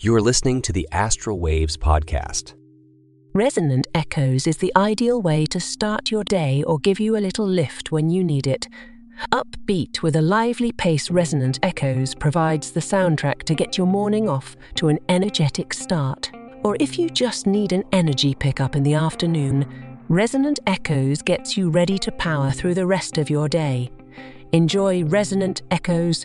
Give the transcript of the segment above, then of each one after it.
You are listening to the Astral Waves podcast. Resonant Echoes is the ideal way to start your day or give you a little lift when you need it. Upbeat with a lively pace, Resonant Echoes provides the soundtrack to get your morning off to an energetic start. Or if you just need an energy pickup in the afternoon, Resonant Echoes gets you ready to power through the rest of your day. Enjoy Resonant Echoes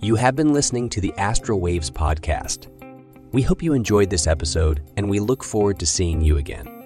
You have been listening to the Astral Waves podcast. We hope you enjoyed this episode, and we look forward to seeing you again.